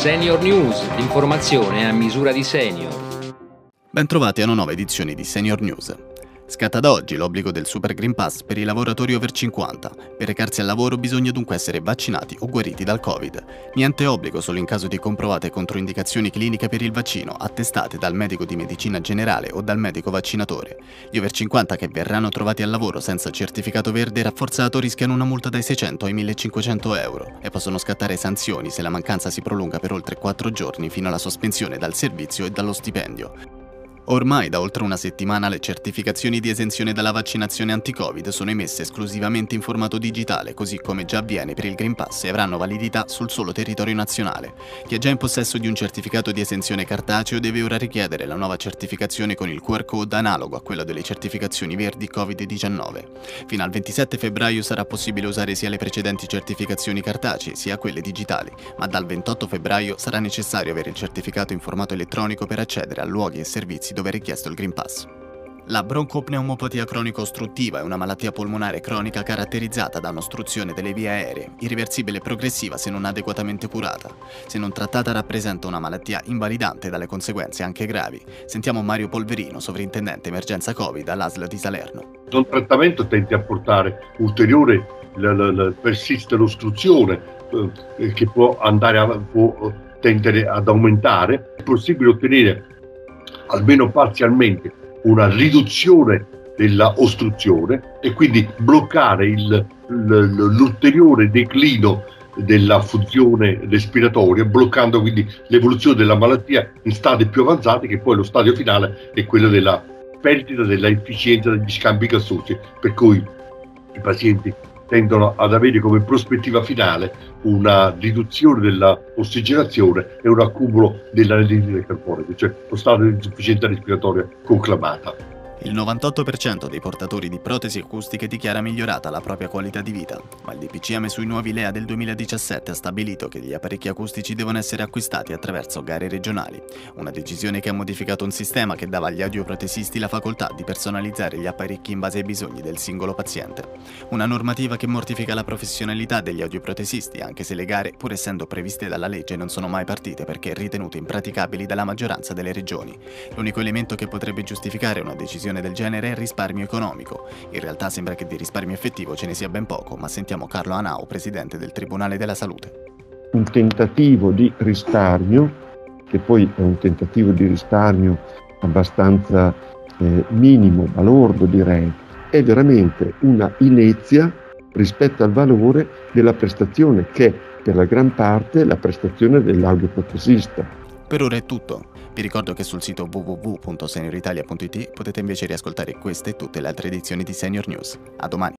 Senior News, l'informazione a misura di senior. Bentrovati a una nuova edizione di Senior News. Scatta da oggi l'obbligo del Super Green Pass per i lavoratori over 50. Per recarsi al lavoro bisogna dunque essere vaccinati o guariti dal Covid. Niente obbligo solo in caso di comprovate controindicazioni cliniche per il vaccino, attestate dal medico di medicina generale o dal medico vaccinatore. Gli over 50 che verranno trovati al lavoro senza certificato verde rafforzato rischiano una multa dai 600 ai 1500 euro e possono scattare sanzioni se la mancanza si prolunga per oltre 4 giorni fino alla sospensione dal servizio e dallo stipendio. Ormai da oltre una settimana le certificazioni di esenzione dalla vaccinazione anti-Covid sono emesse esclusivamente in formato digitale, così come già avviene per il Green Pass e avranno validità sul solo territorio nazionale. Chi è già in possesso di un certificato di esenzione cartaceo deve ora richiedere la nuova certificazione con il QR code analogo a quello delle certificazioni verdi Covid-19. Fino al 27 febbraio sarà possibile usare sia le precedenti certificazioni cartacee sia quelle digitali, ma dal 28 febbraio sarà necessario avere il certificato in formato elettronico per accedere a luoghi e servizi dove è richiesto il Green Pass. La broncopneumopatia cronico-ostruttiva è una malattia polmonare cronica caratterizzata da un'ostruzione delle vie aeree, irreversibile e progressiva se non adeguatamente curata. Se non trattata rappresenta una malattia invalidante dalle conseguenze anche gravi. Sentiamo Mario Polverino, sovrintendente emergenza Covid all'ASL di Salerno. Il trattamento tende a portare ulteriore, la, la, la, persiste l'ostruzione eh, che può a, può tendere ad aumentare. È possibile ottenere almeno parzialmente una riduzione della ostruzione e quindi bloccare il, l'ulteriore declino della funzione respiratoria, bloccando quindi l'evoluzione della malattia in stadi più avanzati, che poi lo stadio finale è quello della perdita della efficienza degli scambi gassosi, per cui i pazienti tendono ad avere come prospettiva finale una riduzione della ossigenazione e un accumulo dell'anidride carbonica, cioè lo stato di insufficienza respiratoria conclamata. Il 98% dei portatori di protesi acustiche dichiara migliorata la propria qualità di vita, ma il DPCM sui nuovi LEA del 2017 ha stabilito che gli apparecchi acustici devono essere acquistati attraverso gare regionali, una decisione che ha modificato un sistema che dava agli audioprotesisti la facoltà di personalizzare gli apparecchi in base ai bisogni del singolo paziente. Una normativa che mortifica la professionalità degli audioprotesisti, anche se le gare, pur essendo previste dalla legge, non sono mai partite perché ritenute impraticabili dalla maggioranza delle regioni. L'unico elemento che potrebbe giustificare una decisione decisione del genere è risparmio economico. In realtà sembra che di risparmio effettivo ce ne sia ben poco, ma sentiamo Carlo Anao, presidente del Tribunale della Salute. Un tentativo di risparmio, che poi è un tentativo di risparmio abbastanza eh, minimo, balordo direi, è veramente una inezia rispetto al valore della prestazione che è per la gran parte la prestazione dell'audioprotesista. Per ora è tutto. Vi ricordo che sul sito www.senioritalia.it potete invece riascoltare queste e tutte le altre edizioni di Senior News. A domani!